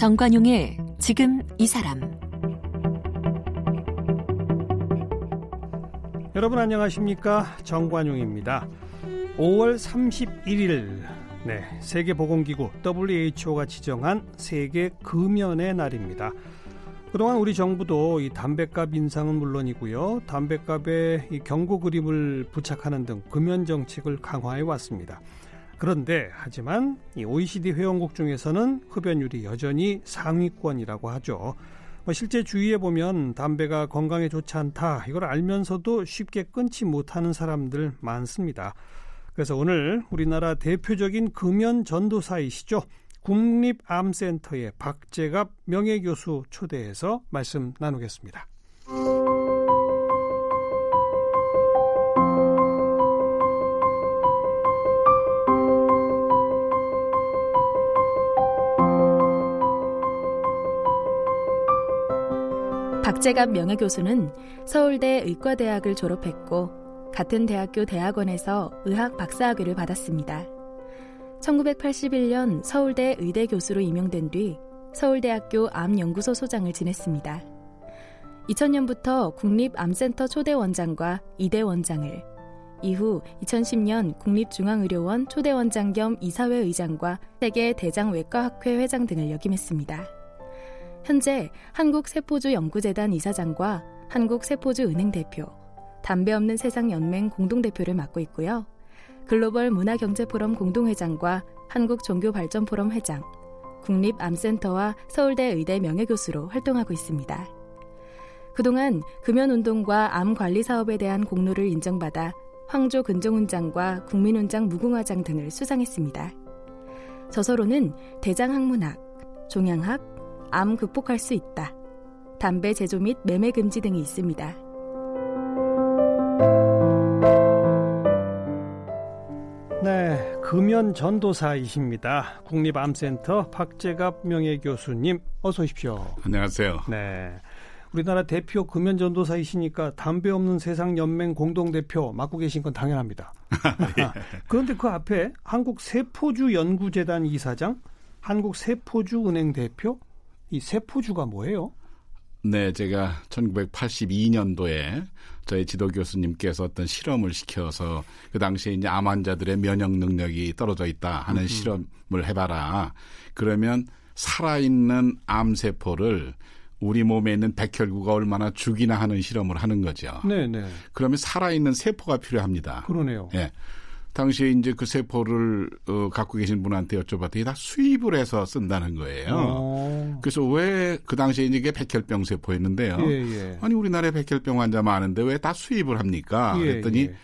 정관용의 지금 이 사람. 여러분 안녕하십니까? 정관용입니다. 5월 31일 네, 세계보건기구 WHO가 지정한 세계 금연의 날입니다 그동안 우리 정부도 이 담배값 인상은 물론이고요 담배값에 이 경고 그림을 부착하는 등 금연 정책을 강화해 왔습니다 그런데 하지만 이 OECD 회원국 중에서는 흡연율이 여전히 상위권이라고 하죠. 뭐 실제 주위에 보면 담배가 건강에 좋지 않다 이걸 알면서도 쉽게 끊지 못하는 사람들 많습니다. 그래서 오늘 우리나라 대표적인 금연 전도사이시죠. 국립암센터의 박재갑 명예교수 초대해서 말씀 나누겠습니다. 박재갑 명예교수는 서울대 의과대학을 졸업했고 같은 대학교 대학원에서 의학 박사학위를 받았습니다. 1981년 서울대 의대 교수로 임용된 뒤 서울대학교 암연구소 소장을 지냈습니다. 2000년부터 국립암센터 초대 원장과 이대 원장을, 이후 2010년 국립중앙의료원 초대 원장 겸 이사회 의장과 세계 대장 외과학회 회장 등을 역임했습니다. 현재 한국세포주 연구재단 이사장과 한국세포주 은행 대표, 담배 없는 세상 연맹 공동대표를 맡고 있고요. 글로벌 문화경제포럼 공동회장과 한국종교발전포럼 회장, 국립암센터와 서울대 의대 명예교수로 활동하고 있습니다. 그동안 금연운동과 암 관리 사업에 대한 공로를 인정받아 황조 근종훈장과 국민훈장 무궁화장 등을 수상했습니다. 저서로는 대장학문학, 종양학, 암 극복할 수 있다. 담배 제조 및 매매 금지 등이 있습니다. 금연 전도사이십니다. 국립암센터 박재갑 명예교수님 어서 오십시오. 안녕하세요. 네. 우리나라 대표 금연 전도사이시니까 담배 없는 세상 연맹 공동 대표 맡고 계신 건 당연합니다. 예. 그런데 그 앞에 한국 세포주 연구재단 이사장, 한국 세포주 은행 대표, 이 세포주가 뭐예요? 네, 제가 1982년도에 저희 지도 교수님께서 어떤 실험을 시켜서 그 당시에 이제 암 환자들의 면역 능력이 떨어져 있다 하는 음. 실험을 해봐라. 그러면 살아있는 암세포를 우리 몸에 있는 백혈구가 얼마나 죽이나 하는 실험을 하는 거죠. 네, 네. 그러면 살아있는 세포가 필요합니다. 그러네요. 예. 당시에 이제 그 세포를 어, 갖고 계신 분한테 여쭤봤더니 다 수입을 해서 쓴다는 거예요. 오. 어. 그래서 왜 그 당시에 이제 이게 백혈병 세포였는데요. 예, 예. 아니 우리나라에 백혈병 환자 많은데 왜 다 수입을 합니까? 예, 그랬더니 예.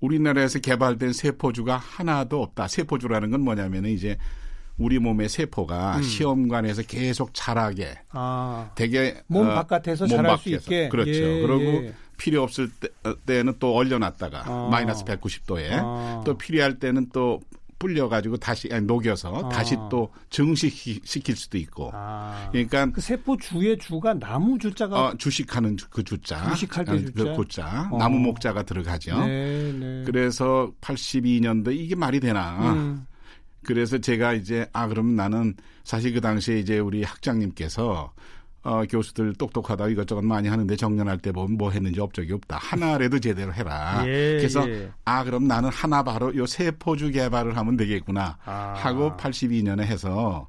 우리나라에서 개발된 세포주가 하나도 없다. 세포주라는 건 뭐냐면은 이제 우리 몸의 세포가 음. 시험관에서 계속 자라게 아. 되게 몸 어, 바깥에서 자랄 밖에서. 수 있게 그렇죠. 예, 그리고 예. 필요 없을 때, 어, 때는 또 얼려놨다가 아. 마이너스 190도에 아. 또 필요할 때는 또 불려가지고 다시 아니, 녹여서 아. 다시 또 증식시킬 수도 있고. 아. 그러니까 그 세포 주의 주가 나무 주자가 어, 주식하는 그 주자, 주식할 때 어, 주자, 그 고자, 어. 나무 목자가 들어가죠. 네, 네. 그래서 82년도 이게 말이 되나? 음. 그래서 제가 이제 아 그럼 나는 사실 그 당시에 이제 우리 학장님께서 어, 교수들 똑똑하다 이것저것 많이 하는데 정년할 때 보면 뭐 했는지 업적이 없다. 하나라도 제대로 해라. 예, 그래서 예. 아 그럼 나는 하나 바로 요 세포주 개발을 하면 되겠구나 아. 하고 82년에 해서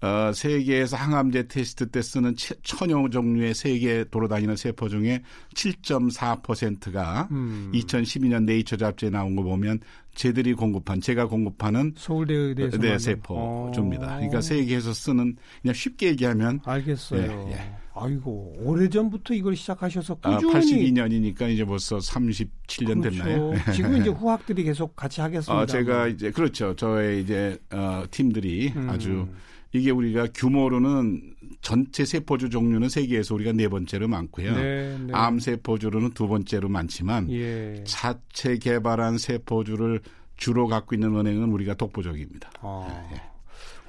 어, 세계에서 항암제 테스트 때 쓰는 천여 종류의 세계 돌아다니는 세포 중에 7.4%가 음. 2012년 네이처 잡지에 나온 거 보면 쟤들이 공급한 제가 공급하는 서울대 의대에서 네, 세포줍니다. 그러니까 세계에서 쓰는 그냥 쉽게 얘기하면 알겠어요. 예, 예. 아이고 오래전부터 이걸 시작하셔서 아, 꾸준히 아, 82년이니까 이제 벌써 37년 그렇죠. 됐나요? 지금 이제 후학들이 계속 같이 하겠습니다. 어, 제가 이제 그렇죠. 저의 이제 어, 팀들이 음. 아주 이게 우리가 규모로는 전체 세포주 종류는 세계에서 우리가 네 번째로 많고요. 네, 네. 암 세포주로는 두 번째로 많지만 예. 자체 개발한 세포주를 주로 갖고 있는 은행은 우리가 독보적입니다. 아, 예.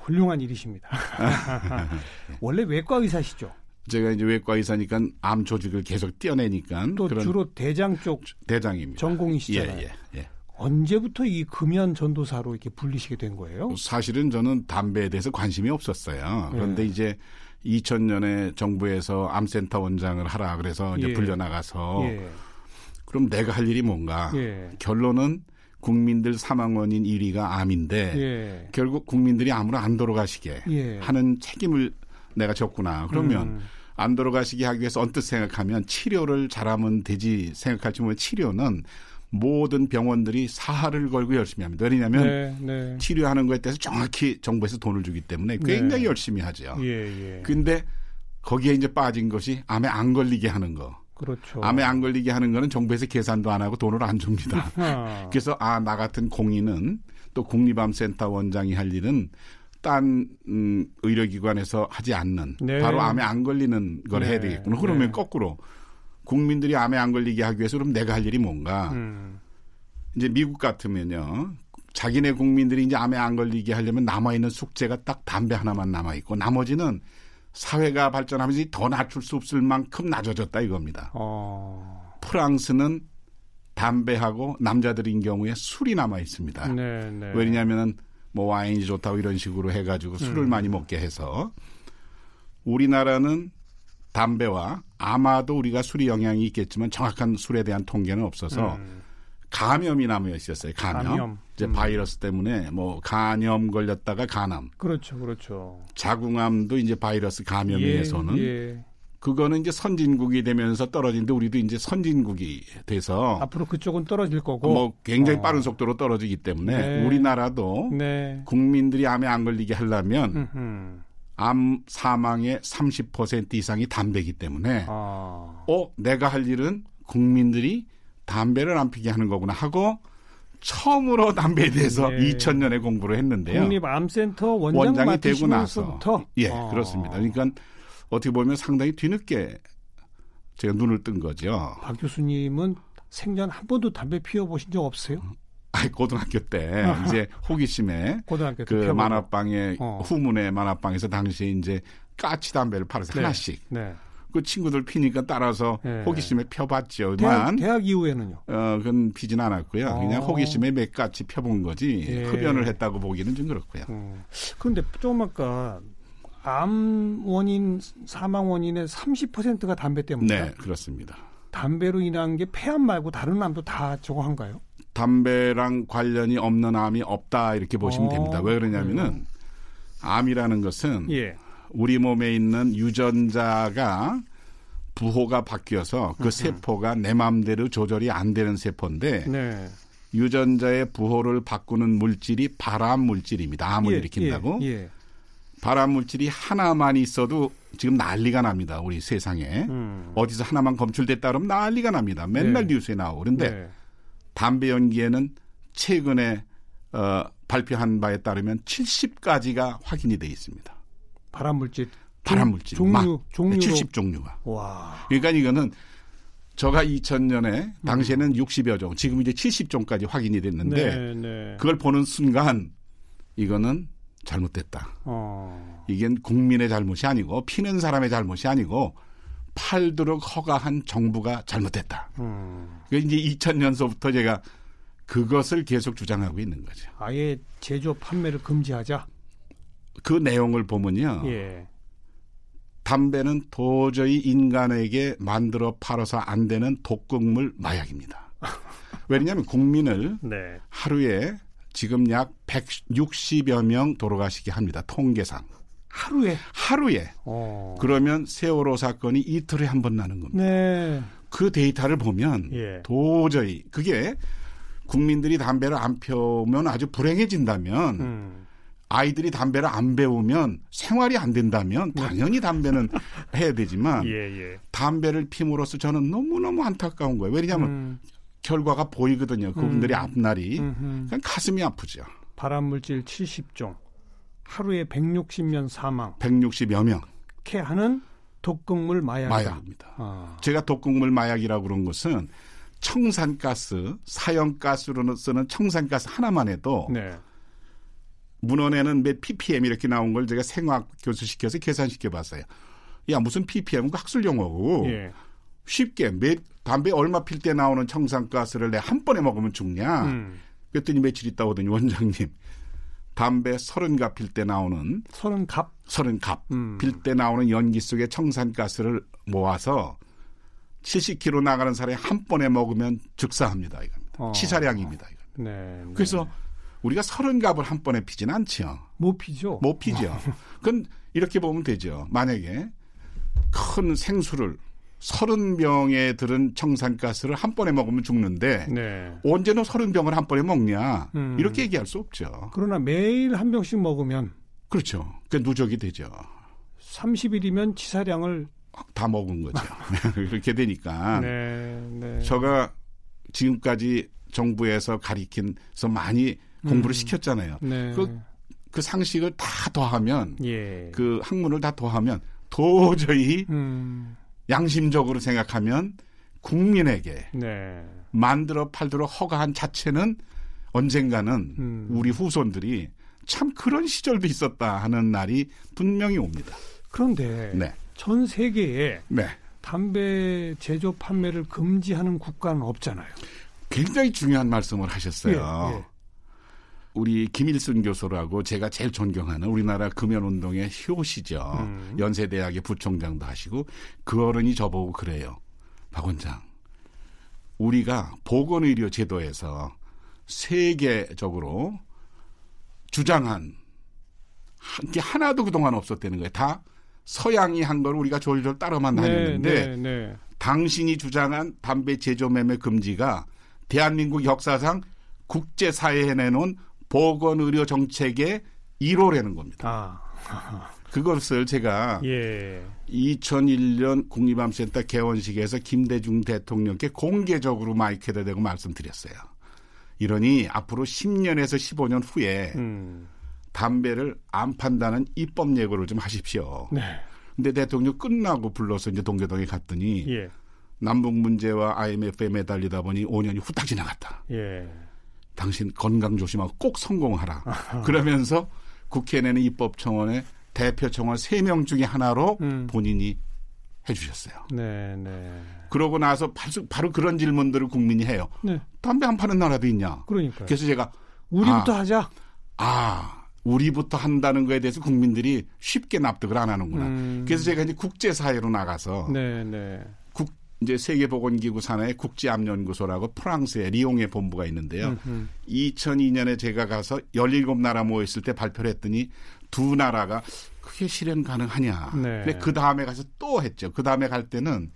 훌륭한 일이십니다. 원래 외과 의사시죠? 제가 이제 외과 의사니까 암 조직을 계속 떼어내니까 또 주로 대장 쪽 대장입니다. 전공이시잖아요. 예, 예, 예. 언제부터 이 금연 전도사로 이렇게 불리시게 된 거예요? 사실은 저는 담배에 대해서 관심이 없었어요. 그런데 예. 이제 2000년에 정부에서 암센터 원장을 하라 그래서 이제 예. 불려 나가서 예. 그럼 내가 할 일이 뭔가? 예. 결론은 국민들 사망 원인 1위가 암인데 예. 결국 국민들이 암으로 안 돌아가시게 예. 하는 책임을 내가 졌구나. 그러면 음. 안 돌아가시게 하기 위해서 언뜻 생각하면 치료를 잘하면 되지 생각할지 모르면 치료는 모든 병원들이 사활을 걸고 열심히 합니다. 왜냐하면 네, 네. 치료하는 것에 대해서 정확히 정부에서 돈을 주기 때문에 굉장히 네. 열심히 하죠. 예, 예. 근데 거기에 이제 빠진 것이 암에 안 걸리게 하는 거. 그렇죠. 암에 안 걸리게 하는 거는 정부에서 계산도 안 하고 돈을 안 줍니다. 그래서 아, 나 같은 공인은 또 국립암센터 원장이 할 일은 딴 음, 의료기관에서 하지 않는 네. 바로 암에 안 걸리는 걸 네. 해야 되겠구나. 그러면 네. 거꾸로 국민들이 암에 안 걸리게 하기 위해서 그럼 내가 할 일이 뭔가. 음. 이제 미국 같으면요. 자기네 국민들이 이제 암에 안 걸리게 하려면 남아있는 숙제가 딱 담배 하나만 남아있고 나머지는 사회가 발전하면서 더 낮출 수 없을 만큼 낮아졌다 이겁니다. 어. 프랑스는 담배하고 남자들인 경우에 술이 남아 있습니다. 네, 네. 왜냐하면 뭐 와인이 좋다고 이런 식으로 해가지고 술을 음. 많이 먹게 해서 우리나라는 담배와 아마도 우리가 술이 영향이 있겠지만 정확한 술에 대한 통계는 없어서 음. 감염이 남아 있었어요. 감염. 감염. 이제 음. 바이러스 때문에 뭐 간염 걸렸다가 간암. 그렇죠, 그렇죠. 자궁암도 이제 바이러스 감염에 예, 의해서는 예. 그거는 이제 선진국이 되면서 떨어지는데 우리도 이제 선진국이 돼서 앞으로 그쪽은 떨어질 거고 뭐 굉장히 어. 빠른 속도로 떨어지기 때문에 네. 우리나라도 네. 국민들이 암에 안 걸리게 하려면 음흠. 암 사망의 30% 이상이 담배이기 때문에 아. 어 내가 할 일은 국민들이 담배를 안 피게 하는 거구나 하고 처음으로 담배에 대해서 네. 2000년에 공부를 했는데요. 국립암센터 원장 원장이 되고 나서 예 아. 그렇습니다. 그러니까 어떻게 보면 상당히 뒤늦게 제가 눈을 뜬 거죠. 박 교수님은 생전 한 번도 담배 피워 보신 적 없어요? 아니 고등학교 때 이제 호기심에 고등학교 그 만화방에 어. 후문의 만화방에서 당시에 이제 까치 담배를 팔아서 네. 하나씩 네. 그 친구들 피니까 따라서 네. 호기심에 펴봤죠. 대학, 대학 이후에는요? 어, 그건 피진 않았고요. 어. 그냥 호기심에 몇 가지 펴본 거지 예. 흡연을 했다고 보기는 좀 그렇고요. 음. 그런데 조금 아까 암 원인 사망 원인의 30%가 담배 때문에 네, 그렇습니다. 담배로 인한 게 폐암 말고 다른 암도 다 저거 한가요? 담배랑 관련이 없는 암이 없다 이렇게 보시면 어, 됩니다. 왜 그러냐면은 네. 암이라는 것은 예. 우리 몸에 있는 유전자가 부호가 바뀌어서 그 세포가 내 마음대로 조절이 안 되는 세포인데 네. 유전자의 부호를 바꾸는 물질이 발암 물질입니다. 암을 예, 일으킨다고. 예, 예. 발암 물질이 하나만 있어도 지금 난리가 납니다. 우리 세상에. 음. 어디서 하나만 검출됐다 그러면 난리가 납니다. 맨날 네. 뉴스에 나오고. 그런데 네. 담배 연기에는 최근에 어, 발표한 바에 따르면 70가지가 확인이 돼 있습니다. 발암 물질 발암 물질 종류 종류 70 종류가. 와. 그러니까 이거는 저가 2000년에 당시에는 음. 60여 종, 지금 이제 70종까지 확인이 됐는데 네, 네. 그걸 보는 순간 이거는 잘못됐다. 어. 이게 국민의 잘못이 아니고 피는 사람의 잘못이 아니고 팔도록 허가한 정부가 잘못됐다. 음. 그 이제 2000년서부터 제가 그것을 계속 주장하고 있는 거죠. 아예 제조 판매를 금지하자. 그 내용을 보면요. 예. 담배는 도저히 인간에게 만들어 팔아서 안 되는 독극물 마약입니다. 왜냐하면 국민을 네. 하루에 지금 약 160여 명 돌아가시게 합니다. 통계상. 하루에? 하루에. 어. 그러면 세월호 사건이 이틀에 한 번 나는 겁니다. 네. 그 데이터를 보면 예. 도저히 그게 국민들이 담배를 안 펴면 아주 불행해진다면 음. 아이들이 담배를 안 배우면 생활이 안 된다면 네. 당연히 담배는 해야 되지만 예, 예. 담배를 피므로써 저는 너무너무 안타까운 거예요. 왜냐하면 음. 결과가 보이거든요. 그분들이 음. 앞날이. 그냥 가슴이 아프죠. 발암물질 70종, 하루에 160명 사망. 160여 명. 이렇게 하는 독극물 마약. 마약입니다. 아. 제가 독극물 마약이라고 그런 것은 청산가스, 사형가스로 쓰는 청산가스 하나만 해도 네. 문헌에는 몇 ppm 이렇게 나온 걸 제가 생화학 교수 시켜서 계산시켜 봤어요. 야 무슨 ppm 그 학술 용어고 예. 쉽게 매, 담배 얼마 필 때 나오는 청산가스를 내 한 번에 먹으면 죽냐? 음. 그랬더니 며칠 있다 오더니 원장님 담배 서른 갑 필 때 나오는 서른 갑 서른 갑 음. 필때 나오는 연기 속에 청산가스를 모아서 70km 나가는 사람이 한 번에 먹으면 즉사합니다. 이겁니다. 어. 치사량입니다. 이거. 네, 네. 그래서 우리가 서른 갑을 한 번에 피지는 않죠. 못 피죠. 못 피죠. 그건 이렇게 보면 되죠. 만약에 큰 생수를 서른 병에 들은 청산가스를 한 번에 먹으면 죽는데 네. 언제는 서른 병을 한 번에 먹냐 음. 이렇게 얘기할 수 없죠. 그러나 매일 한 병씩 먹으면 그렇죠. 그 누적이 되죠. 30일이면 치사량을 다 먹은 거죠. 그렇게 되니까 네, 네. 제가 지금까지 정부에서 가리킨서 많이 공부를 음. 시켰잖아요. 네. 그, 그 상식을 다 더하면 예. 그 학문을 다 더하면 도저히 음. 양심적으로 생각하면 국민에게 네. 만들어 팔도록 허가한 자체는 언젠가는 음. 우리 후손들이 참 그런 시절도 있었다 하는 날이 분명히 옵니다. 그런데 네. 전 세계에 네. 담배 제조 판매를 금지하는 국가는 없잖아요. 굉장히 중요한 말씀을 하셨어요. 예, 예. 우리 김일순 교수라고 제가 제일 존경하는 우리나라 금연운동의 효시죠. 음. 연세대학의 부총장도 하시고 그 어른이 저보고 그래요. 박 원장. 우리가 보건의료 제도에서 세계적으로 주장한 게 하나도 그동안 없었다는 거예요. 다 서양이 한 걸 우리가 졸졸 따라만 네, 다녔는데 네, 네, 당신이 주장한 담배 제조 매매 금지가 대한민국 역사상 국제사회에 내놓은 보건 의료 정책의 1호라는 겁니다. 아. 그것을 제가 예. 2001년 국립암센터 개원식에서 김대중 대통령께 공개적으로 마이크에다 대고 말씀드렸어요. 이러니 앞으로 10년에서 15년 후에 음. 담배를 안 판다는 입법 예고를 좀 하십시오. 네. 근데 대통령 끝나고 불러서 이제 동계동에 갔더니 예. 남북 문제와 IMF에 매달리다 보니 5년이 후딱 지나갔다. 예. 당신 건강 조심하고 꼭 성공하라. 그러면서 국회 내는 입법청원의 대표 청원 3명 중에 하나로 음. 본인이 해주셨어요. 네, 네. 그러고 나서 바로, 바로, 그런 질문들을 국민이 해요. 네. 담배 안 파는 나라도 있냐? 그러니까. 그래서 제가 우리부터 아, 하자. 아, 우리부터 한다는 거에 대해서 국민들이 쉽게 납득을 안 하는구나. 음. 그래서 제가 이제 국제사회로 나가서 네, 네. 이제 세계보건기구 산하의 국제암연구소라고 프랑스의 리옹에 본부가 있는데요. 음흠. 2002년에 제가 가서 17나라 모였을 때 발표를 했더니 두 나라가 그게 실현 가능하냐. 네. 근데 그 다음에 가서 또 했죠. 그 다음에 갈 때는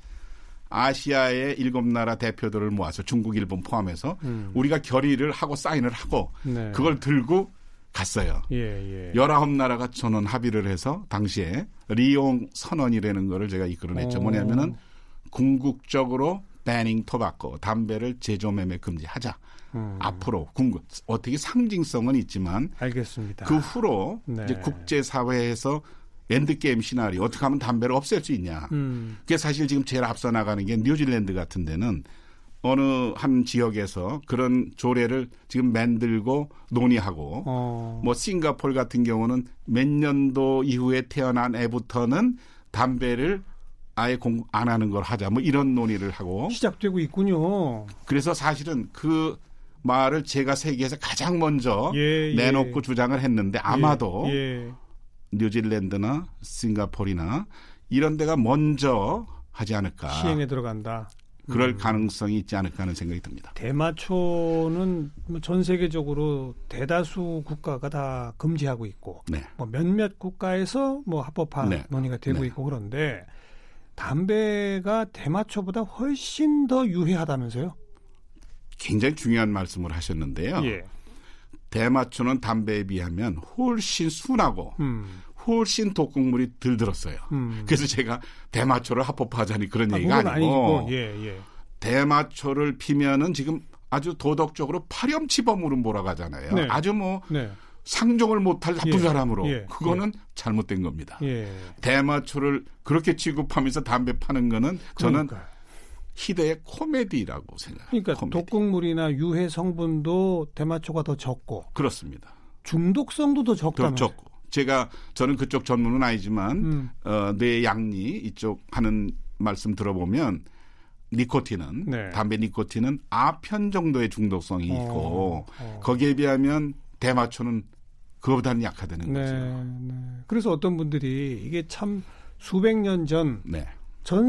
아시아의 일곱 나라 대표들을 모아서 중국, 일본 포함해서 음. 우리가 결의를 하고 사인을 하고 네. 그걸 들고 갔어요. 예, 예. 19나라가 전원 합의를 해서 당시에 리옹 선언이라는 거를 제가 이끌어냈죠. 오. 뭐냐면은 궁극적으로 배닝 토바코 담배를 제조 매매 금지하자. 음. 앞으로 궁극 어떻게 상징성은 있지만 알겠습니다. 그 후로 네. 이제 국제 사회에서 end game 시나리오 어떻게 하면 담배를 없앨 수 있냐. 음. 그게 사실 지금 제일 앞서 나가는 게 뉴질랜드 같은 데는 어느 한 지역에서 그런 조례를 지금 만들고 논의하고 어. 뭐 싱가폴 같은 경우는 몇 년도 이후에 태어난 애부터는 담배를 아예 공급 안 하는 걸 하자 뭐 이런 논의를 하고 시작되고 있군요. 그래서 사실은 그 말을 제가 세계에서 가장 먼저 예, 예. 내놓고 주장을 했는데 아마도 예, 예, 뉴질랜드나 싱가폴이나 이런 데가 먼저 하지 않을까 시행에 들어간다. 그럴 음. 가능성이 있지 않을까 하는 생각이 듭니다. 대마초는 뭐전 세계적으로 대다수 국가가 다 금지하고 있고 네. 뭐 몇몇 국가에서 뭐 합법화 네. 논의가 되고 네. 있고 그런데 담배가 대마초보다 훨씬 더 유해하다면서요? 굉장히 중요한 말씀을 하셨는데요. 예. 대마초는 담배에 비하면 훨씬 순하고 음. 훨씬 독극물이 덜 들었어요. 음. 그래서 제가 대마초를 합법화하자니 그런 아, 얘기가 아니고 예, 예. 대마초를 피면은 지금 아주 도덕적으로 파렴치범으로 몰아가잖아요. 네. 아주 뭐 네. 상종을 못할 나쁜 예. 사람으로 예. 그거는 예. 잘못된 겁니다. 예. 대마초를 그렇게 취급하면서 담배 파는 거는 저는 그러니까. 희대의 코미디라고 생각합니다. 그러니까 코미디. 독극물이나 유해 성분도 대마초가 더 적고 그렇습니다. 중독성도 더 적다면 더 적고 제가 저는 그쪽 전문은 아니지만 음. 어, 뇌 양리 이쪽 하는 말씀 들어보면 니코틴은 네. 담배 니코틴은 아편 정도의 중독성이 어, 있고 어. 거기에 비하면 대마초는 그거보다는 약하다는 네, 거죠. 네. 그래서 어떤 분들이 이게 참 수백 년 전전 네.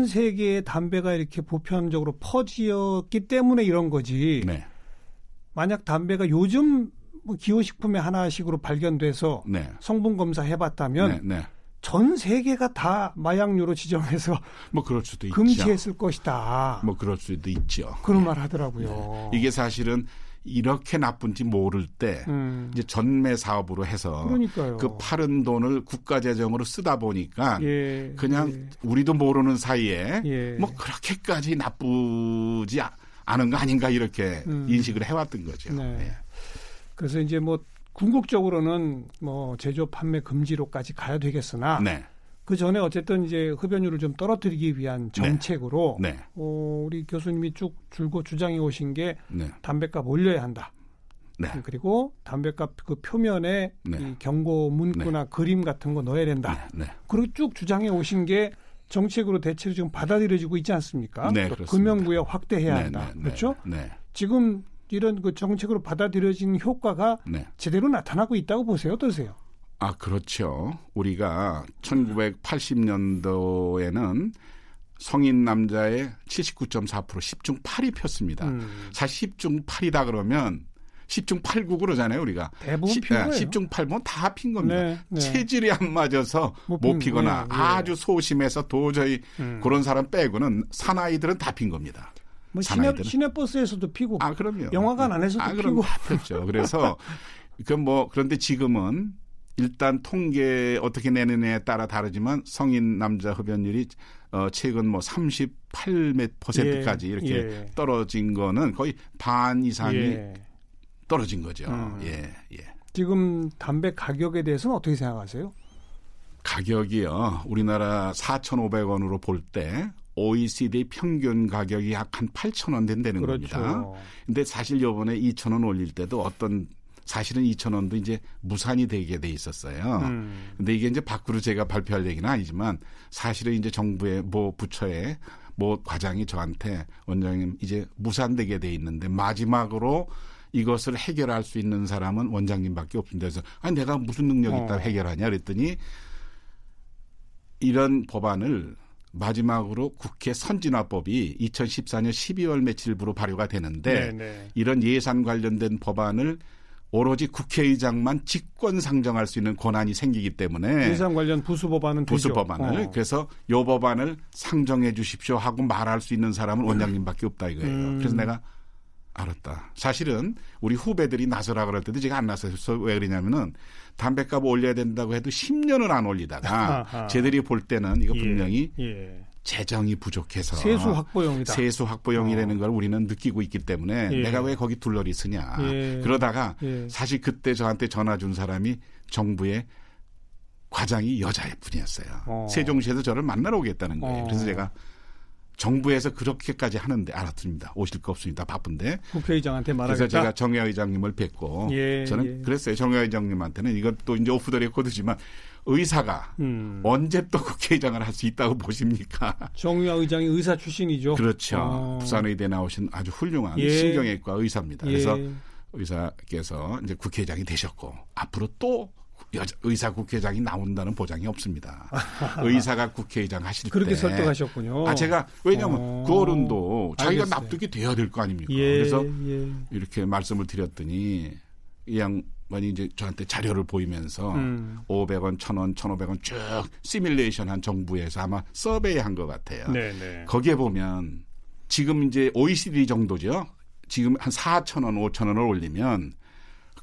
세계에 담배가 이렇게 보편적으로 퍼지었기 때문에 이런 거지. 네. 만약 담배가 요즘 뭐 기호식품의 하나식으로 발견돼서 네. 성분 검사 해봤다면 네, 네. 전 세계가 다 마약류로 지정해서 뭐 그럴 수도 있죠. 금지했을 것이다. 뭐 그럴 수도 있죠. 그런 네. 말 하더라고요. 네. 이게 사실은 이렇게 나쁜지 모를 때 음. 이제 전매 사업으로 해서 그러니까요. 그 파른 돈을 국가 재정으로 쓰다 보니까 예. 그냥 예. 우리도 모르는 사이에 예. 뭐 그렇게까지 나쁘지 않은 거 아닌가 이렇게 음. 인식을 해왔던 거죠. 네. 예. 그래서 이제 뭐 궁극적으로는 뭐 제조 판매 금지로까지 가야 되겠으나 네. 그 전에 어쨌든 이제 흡연율을 좀 떨어뜨리기 위한 네. 정책으로 네. 네. 어, 우리 교수님이 쭉 줄고 주장해 오신 게 네. 담배값 올려야 한다. 네. 그리고 담배값 그 표면에 네. 이 경고 문구나 그림 같은 거 넣어야 된다. 그리고 쭉 주장해 오신 게 정책으로 대체로 지금 받아들여지고 있지 않습니까? 네, 금연구역 확대해야 한다. 그렇죠? 지금 이런 그 정책으로 받아들여진 효과가 네. 제대로 나타나고 있다고 보세요. 어떠세요? 아, 그렇죠. 우리가 1980년도에는 성인 남자의 79.4% 10중 8이 폈습니다. 음. 사실 10중 8이다 그러면 10중 8구 그러잖아요, 우리가. 대부분 10, 핀 거예요. 10중 8분 다핀 겁니다. 네, 네. 체질이 안 맞아서 못, 못 피거나 네, 네, 아주 소심해서 도저히 음. 그런 사람 빼고는 사나이들은 다 핀 겁니다. 뭐 시내, 시내버스에서도 피고 아 그럼요. 영화관 안에서도 아, 피고 그렇죠. 그래서 그 뭐 그런데 지금은 일단 통계 어떻게 내느냐에 따라 다르지만 성인 남자 흡연율이 어 최근 뭐 38%까지 예, 이렇게 예. 떨어진 거는 거의 반 이상이 예. 떨어진 거죠. 음. 예, 예. 지금 담배 가격에 대해서는 어떻게 생각하세요? 가격이요. 우리나라 4,500원으로 볼 때 OECD 평균 가격이 약 한 8천 원 된다는 그렇죠. 겁니다. 근데 사실 요번에 2천 원 올릴 때도 어떤 사실은 2천 원도 이제 무산이 되게 돼 있었어요. 음. 근데 이게 이제 밖으로 제가 발표할 얘기는 아니지만 사실은 이제 정부의 뭐 부처의 뭐 과장이 저한테 원장님 이제 무산되게 돼 있는데 마지막으로 이것을 해결할 수 있는 사람은 원장님밖에 없습니다. 그래서 아니 내가 무슨 능력 이 있다 어. 해결하냐 그랬더니 이런 법안을 마지막으로 국회 선진화법이 2014년 12월 며칠부로 발효가 되는데 네네. 네. 이런 예산 관련된 법안을 오로지 국회의장만 직권 상정할 수 있는 권한이 생기기 때문에 예산 관련 부수 법안은 부수 되죠. 법안을 어. 그래서 요 법안을 상정해 주십시오 하고 말할 수 있는 사람은 원장님밖에 없다 이거예요. 음. 그래서 내가 알았다. 사실은 우리 후배들이 나서라 그럴 때도 제가 안 나서서 왜 그러냐면은 담배값 올려야 된다고 해도 10년을 안 올리다가 쟤들이 볼 때는 이거 예, 분명히 예, 예. 재정이 부족해서 세수 확보용이다. 세수 확보용이라는 어. 걸 우리는 느끼고 있기 때문에 예. 내가 왜 거기 둘러리 쓰냐. 예. 그러다가 예. 사실 그때 저한테 전화 준 사람이 정부의 과장이 여자분이었어요. 어. 세종시에서 저를 만나러 오겠다는 거예요. 어. 그래서 제가 정부에서 그렇게까지 하는데 알았습니다. 오실 거 없습니다. 바쁜데. 국회의장한테 말하겠다. 그래서 제가 정혜 의장님을 뵙고 예, 저는 예. 그랬어요. 정혜 의장님한테는 이것도 이제 오프 더 레코드지만 의사가 음. 언제 또 국회의장을 할 수 있다고 보십니까? 정의화 의장이 의사 출신이죠. 그렇죠. 어. 부산의대 나오신 아주 훌륭한 예. 신경외과 의사입니다. 그래서 예. 의사께서 이제 국회의장이 되셨고 앞으로 또 여자, 의사 국회의장이 나온다는 보장이 없습니다. 의사가 국회의장 하실 그렇게 때 그렇게 설득하셨군요. 아 제가 왜냐하면 어, 그 어른도 자기가 알겠어요. 납득이 돼야 될 거 아닙니까? 예, 그래서 예. 이렇게 말씀을 드렸더니 이 양반이 이제 저한테 자료를 보이면서 음. 500원, 1000원, 1500원 쭉 시뮬레이션 한 정부에서 아마 서베이 한 것 같아요. 네네. 네. 거기에 보면 지금 이제 OECD 정도죠. 지금 한 4,000원, 5,000원을 올리면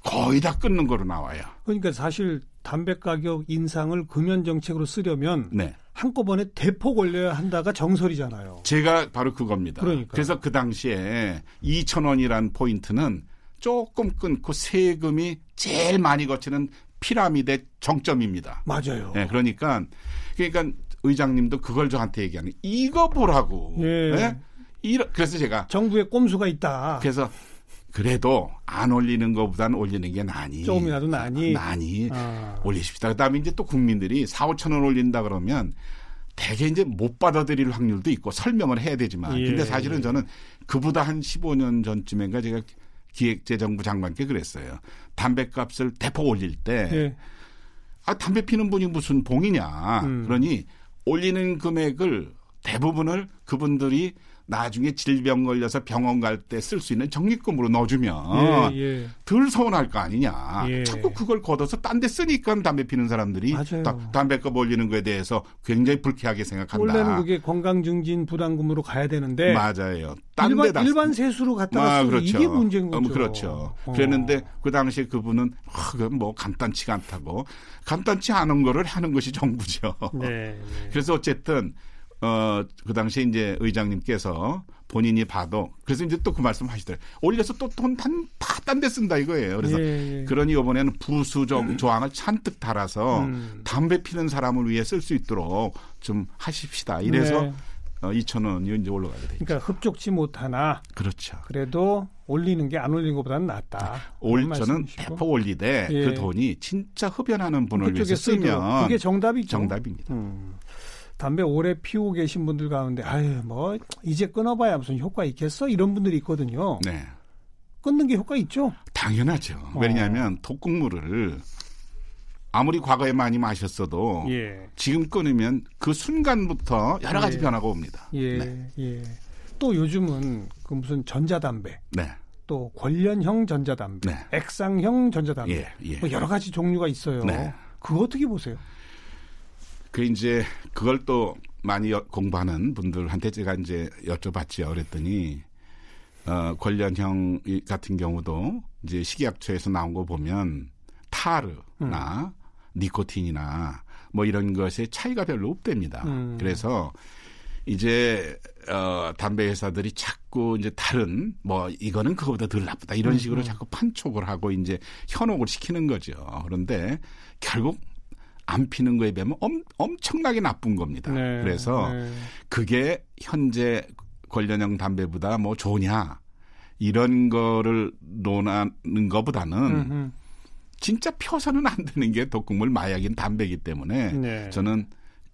거의 다 끊는 거로 나와요. 그러니까 사실 담배 가격 인상을 금연 정책으로 쓰려면 네. 한꺼번에 대폭 올려야 한다가 정설이잖아요. 제가 바로 그겁니다. 그러니까. 그래서 그 당시에 2천 원이란 포인트는 조금 끊고 세금이 제일 많이 거치는 피라미드 정점입니다. 맞아요. 네, 그러니까 그러니까 의장님도 그걸 저한테 얘기하는 이거 보라고. 예. 네? 이러, 그래서 제가 정부의 꼼수가 있다. 그래서 그래도 안 올리는 것보다는 올리는 게 나니. 조금이라도 나니. 나니. 아. 올리십시다. 그 다음에 이제 또 국민들이 4, 5천 원 올린다 그러면 대개 이제 못 받아들일 확률도 있고 설명을 해야 되지만. 예. 근데 사실은 저는 그보다 한 15년 전쯤인가 제가 기획재정부 장관께 그랬어요. 담배값을 대폭 올릴 때. 예. 아, 담배 피는 분이 무슨 봉이냐. 음. 그러니 올리는 금액을 대부분을 그분들이 나중에 질병 걸려서 병원 갈 때 쓸 수 있는 적립금으로 넣어주면 예, 예. 덜 서운할 거 아니냐. 예. 자꾸 그걸 걷어서 딴 데 쓰니까 담배 피는 사람들이 다, 담배값 올리는 거에 대해서 굉장히 불쾌하게 생각한다. 원래는 그게 건강 증진 부담금으로 가야 되는데 맞아요. 딴 일반, 데다 일반 세수로 갖다가 아, 그렇죠. 이게 문제인 거죠. 음, 그렇죠. 어. 그랬는데 그 당시에 그분은 어, 뭐 간단치가 않다고 간단치 않은 거를 하는 것이 정부죠. 네, 네. 그래서 어쨌든 어, 그 당시에 이제 의장님께서 본인이 봐도 그래서 이제 또 그 말씀 하시더라고요. 올려서 또 돈다딴 데 쓴다 이거예요. 그래서 예, 예. 그러니 이번에는 부수적 음. 조항을 잔뜩 달아서 음. 담배 피는 사람을 위해 쓸 수 있도록 좀 하십시다. 이래서 네. 어, 2천 원이 이제 올라가게 되죠. 그러니까 흡족치 못하나. 그렇죠. 그래도 올리는 게 안 올리는 것보다는 낫다. 올 저는 대폭 올리되 예. 그 돈이 진짜 흡연하는 분을 위해서 쓰면 그게 정답이죠. 정답입니다. 음. 담배 오래 피우고 계신 분들 가운데 아유 뭐 이제 끊어봐야 무슨 효과 있겠어 이런 분들이 있거든요. 네. 끊는 게 효과 있죠? 당연하죠. 어. 왜냐하면 독극물을 아무리 과거에 많이 마셨어도 예. 지금 끊으면 그 순간부터 여러 가지 예. 변화가 옵니다. 예. 네. 예. 또 요즘은 그 무슨 전자담배. 네. 또 관련형 전자담배, 네. 액상형 전자담배, 예, 예. 뭐 여러 가지 종류가 있어요. 네. 그거 어떻게 보세요? 그 이제 그걸 또 많이 공부하는 분들한테 제가 이제 여쭤봤지요. 그랬더니 어 관련형 같은 경우도 이제 식약처에서 나온 거 보면 타르나 음. 니코틴이나 뭐 이런 것에 차이가 별로 없답니다. 음. 그래서 이제 어 담배 회사들이 자꾸 이제 다른 뭐 이거는 그거보다 덜 나쁘다 이런 음, 식으로 음. 자꾸 판촉을 하고 이제 현혹을 시키는 거죠. 그런데 결국 안 피는 거에 비하면 엄, 엄청나게 나쁜 겁니다. 네, 그래서 네. 그게 현재 관련형 담배보다 뭐 좋냐 이런 거를 논하는 것보다는 음흠. 진짜 펴서는 안 되는 게 독극물 마약인 담배이기 때문에 네. 저는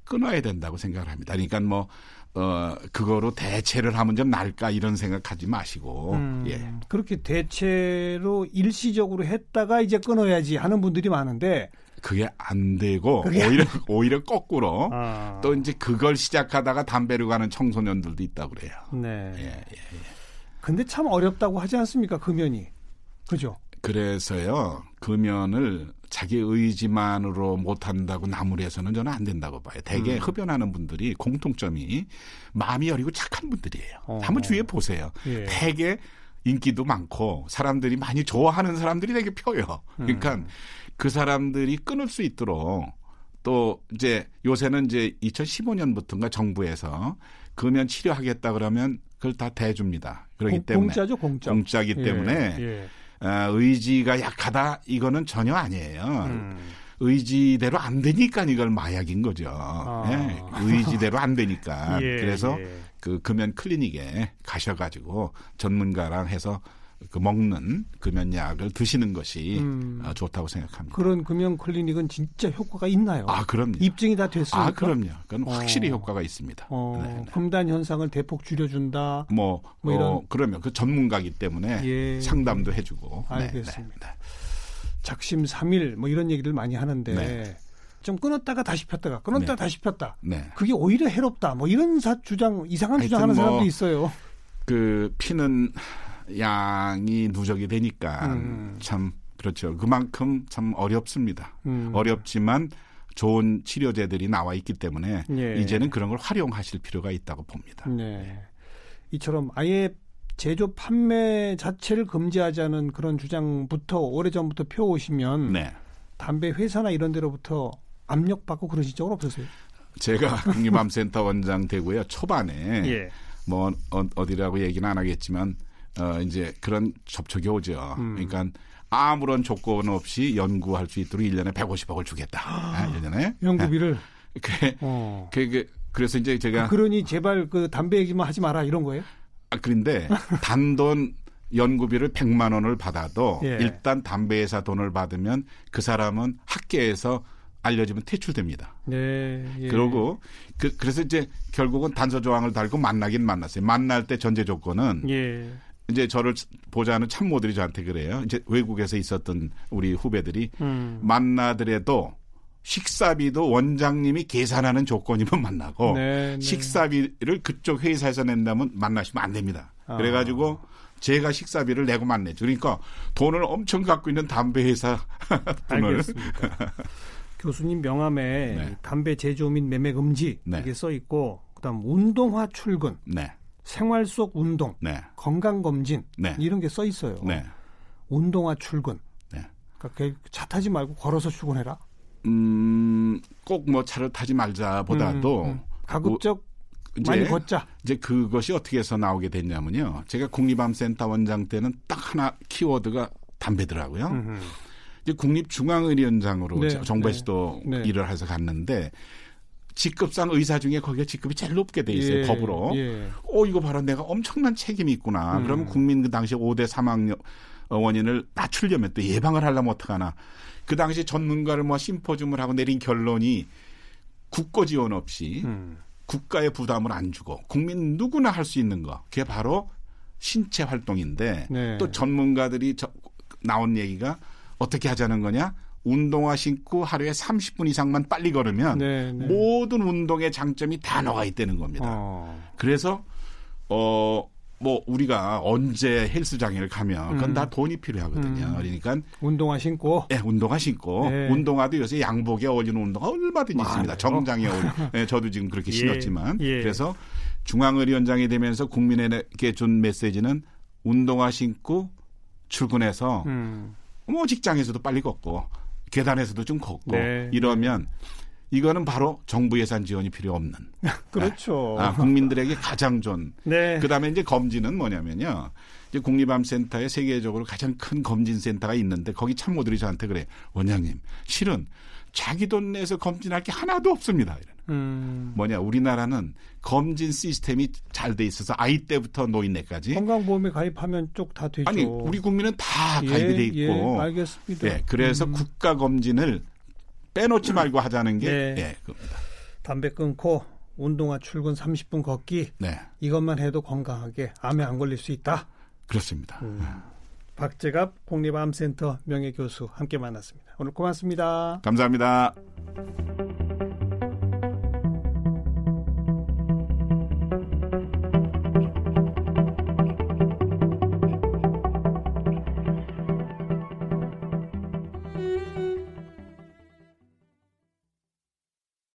끊어야 된다고 생각을 합니다. 그러니까 뭐 어, 그거로 대체를 하면 좀 나을까 이런 생각하지 마시고, 음, 예. 그렇게 대체로 일시적으로 했다가 이제 끊어야지 하는 분들이 많은데, 그게 안 되고 그게 오히려 오히려 거꾸로 아. 또 이제 그걸 시작하다가 담배로 가는 청소년들도 있다고 그래요. 네. 예, 예, 예. 근데 참 어렵다고 하지 않습니까? 금연이. 그죠? 그래서요. 금연을 자기 의지만으로 못 한다고 나무리해서는 저는 안 된다고 봐요. 대개 음. 흡연하는 분들이 공통점이 마음이 여리고 착한 분들이에요. 어. 한번 주위에 보세요. 예. 대개 인기도 많고 사람들이 많이 좋아하는 사람들이 되게 펴요. 그러니까 음. 그 사람들이 끊을 수 있도록 또 이제 요새는 이제 2015년부터인가 정부에서 금연 치료하겠다 그러면 그걸 다 대줍니다. 그렇기 공, 때문에 공짜죠, 공짜. 공짜기 예, 때문에 예. 어, 의지가 약하다 이거는 전혀 아니에요. 음. 의지대로 안 되니까 이걸 마약인 거죠. 아. 예, 의지대로 안 되니까. 예, 그래서 예. 그 금연 클리닉에 가셔가지고 전문가랑 해서 그 먹는 금연약을 드시는 것이 음. 어, 좋다고 생각합니다. 그런 금연 클리닉은 진짜 효과가 있나요? 아, 그럼요. 입증이 다 됐습니까? 아, 그럼요. 그건 확실히 어. 효과가 있습니다. 어, 네, 네. 금단 현상을 대폭 줄여준다. 뭐, 뭐 이런. 어, 그러면 그 전문가기 때문에 예. 상담도 해주고. 네, 알겠습니다. 네, 작심 3일 뭐 이런 얘기를 많이 하는데 네. 좀 끊었다가 다시 폈다가 끊었다가 네. 다시 폈다. 네. 그게 오히려 해롭다. 뭐 이런 사, 주장 이상한 주장하는 뭐 사람도 있어요. 그 피는 양이 누적이 되니까 음. 참 그렇죠. 그만큼 참 어렵습니다. 음. 어렵지만 좋은 치료제들이 나와 있기 때문에 예. 이제는 그런 걸 활용하실 필요가 있다고 봅니다. 네. 이처럼 아예 제조 판매 자체를 금지하자는 그런 주장부터 오래전부터 펴오시면 네. 담배 회사나 이런 데로부터 압력받고 그러신 적은 없으세요? 제가 국립암센터 원장 되고요. 초반에 예. 뭐 어, 디라고 얘기는 안 하겠지만 어, 이제 그런 접촉이 오죠. 음. 그러니까 아무런 조건 없이 연구할 수 있도록 1년에 150억을 주겠다. 아, 1년에. 연구비를. 그, 어. 그, 그, 그래서 이제 제가. 그, 그러니 제발 그 담배 얘기만 하지 마라 이런 거예요? 아, 그런데 단돈 연구비를 100만 원을 받아도 예. 일단 담배 회사 돈을 받으면 그 사람은 학계에서 알려지면 퇴출됩니다. 네. 예. 그러고 그, 그래서 이제 결국은 단서 조항을 달고 만나긴 만났어요. 만날 때 전제 조건은 예. 이제 저를 보자는 참모들이 저한테 그래요. 이제 외국에서 있었던 우리 후배들이 음. 만나더라도 식사비도 원장님이 계산하는 조건이면 만나고 네, 네. 식사비를 그쪽 회사에서 낸다면 만나시면 안 됩니다. 아. 그래가지고 제가 식사비를 내고 만내죠. 그러니까 돈을 엄청 갖고 있는 담배 회사 분을 알겠습니다. 교수님 명함에 네. 담배 제조 및 매매 금지 네. 이게 써 있고 그다음 운동화 출근, 네. 생활 속 운동, 네. 건강 검진 네. 이런 게 써 있어요. 네. 운동화 출근. 그러니까 차 타지 말고 걸어서 출근해라. 음, 꼭 뭐 차를 타지 말자보다도 음, 음. 가급적 뭐, 많이 걷자. 이제 그것이 어떻게 해서 나오게 됐냐면요. 제가 국립암센터 원장 때는 딱 하나 키워드가 담배더라고요. 음흠. 이제 국립중앙의료원장으로 네, 정부에서도 네, 네. 일을 해서 갔는데 직급상 의사 중에 거기가 직급이 제일 높게 돼 있어요 예, 법으로. 예. 어 이거 봐라 내가 엄청난 책임이 있구나. 음. 그러면 국민 그 당시 5대 사망 원인을 낮추려면 또 예방을 하려면 어떡하나. 그 당시 전문가를 뭐 심포즘을 하고 내린 결론이 국고 지원 없이 음. 국가의 부담을 안 주고 국민 누구나 할 수 있는 거. 그게 바로 신체 활동인데 네. 또 전문가들이 저, 나온 얘기가 어떻게 하자는 거냐? 운동화 신고 하루에 30분 이상만 빨리 걸으면 네, 네. 모든 운동의 장점이 다 나와 있다는 겁니다. 어. 그래서 어. 뭐 우리가 언제 헬스장에 가면 그건 음. 다 돈이 필요하거든요. 음. 그러니까 운동화 신고, 예, 네, 운동화 신고, 네. 운동화도 요새 양복에 어울리는 운동화 얼마든지 맞아요. 있습니다. 정장에 어울리. 네, 저도 지금 그렇게 예. 신었지만 예. 그래서 중앙의료원장이 되면서 국민에게 준 메시지는 운동화 신고 출근해서 음. 뭐 직장에서도 빨리 걷고 계단에서도 좀 걷고 네. 이러면 이거는 바로 정부 예산 지원이 필요 없는. 그렇죠. 아, 국민들에게 가장 좋은. 네. 그 다음에 이제 검진은 뭐냐면요. 이제 국립암센터에 세계적으로 가장 큰 검진센터가 있는데 거기 참모들이 저한테 그래. 원장님, 실은 자기 돈 내서 검진할 게 하나도 없습니다. 음. 뭐냐 우리나라는 검진 시스템이 잘 돼 있어서 아이 때부터 노인네까지 건강보험에 가입하면 쪽 다 되죠. 아니 우리 국민은 다 예, 가입이 돼 있고. 예, 알겠습니다. 예, 그래서 음. 국가 검진을 빼놓지 말고 하자는 게 네. 예, 그겁니다. 담배 끊고 운동화 출근 30분 걷기 네. 이것만 해도 건강하게 암에 안 걸릴 수 있다. 그렇습니다. 음. 박재갑 국립암센터 명예교수 함께 만났습니다. 오늘 고맙습니다. 감사합니다.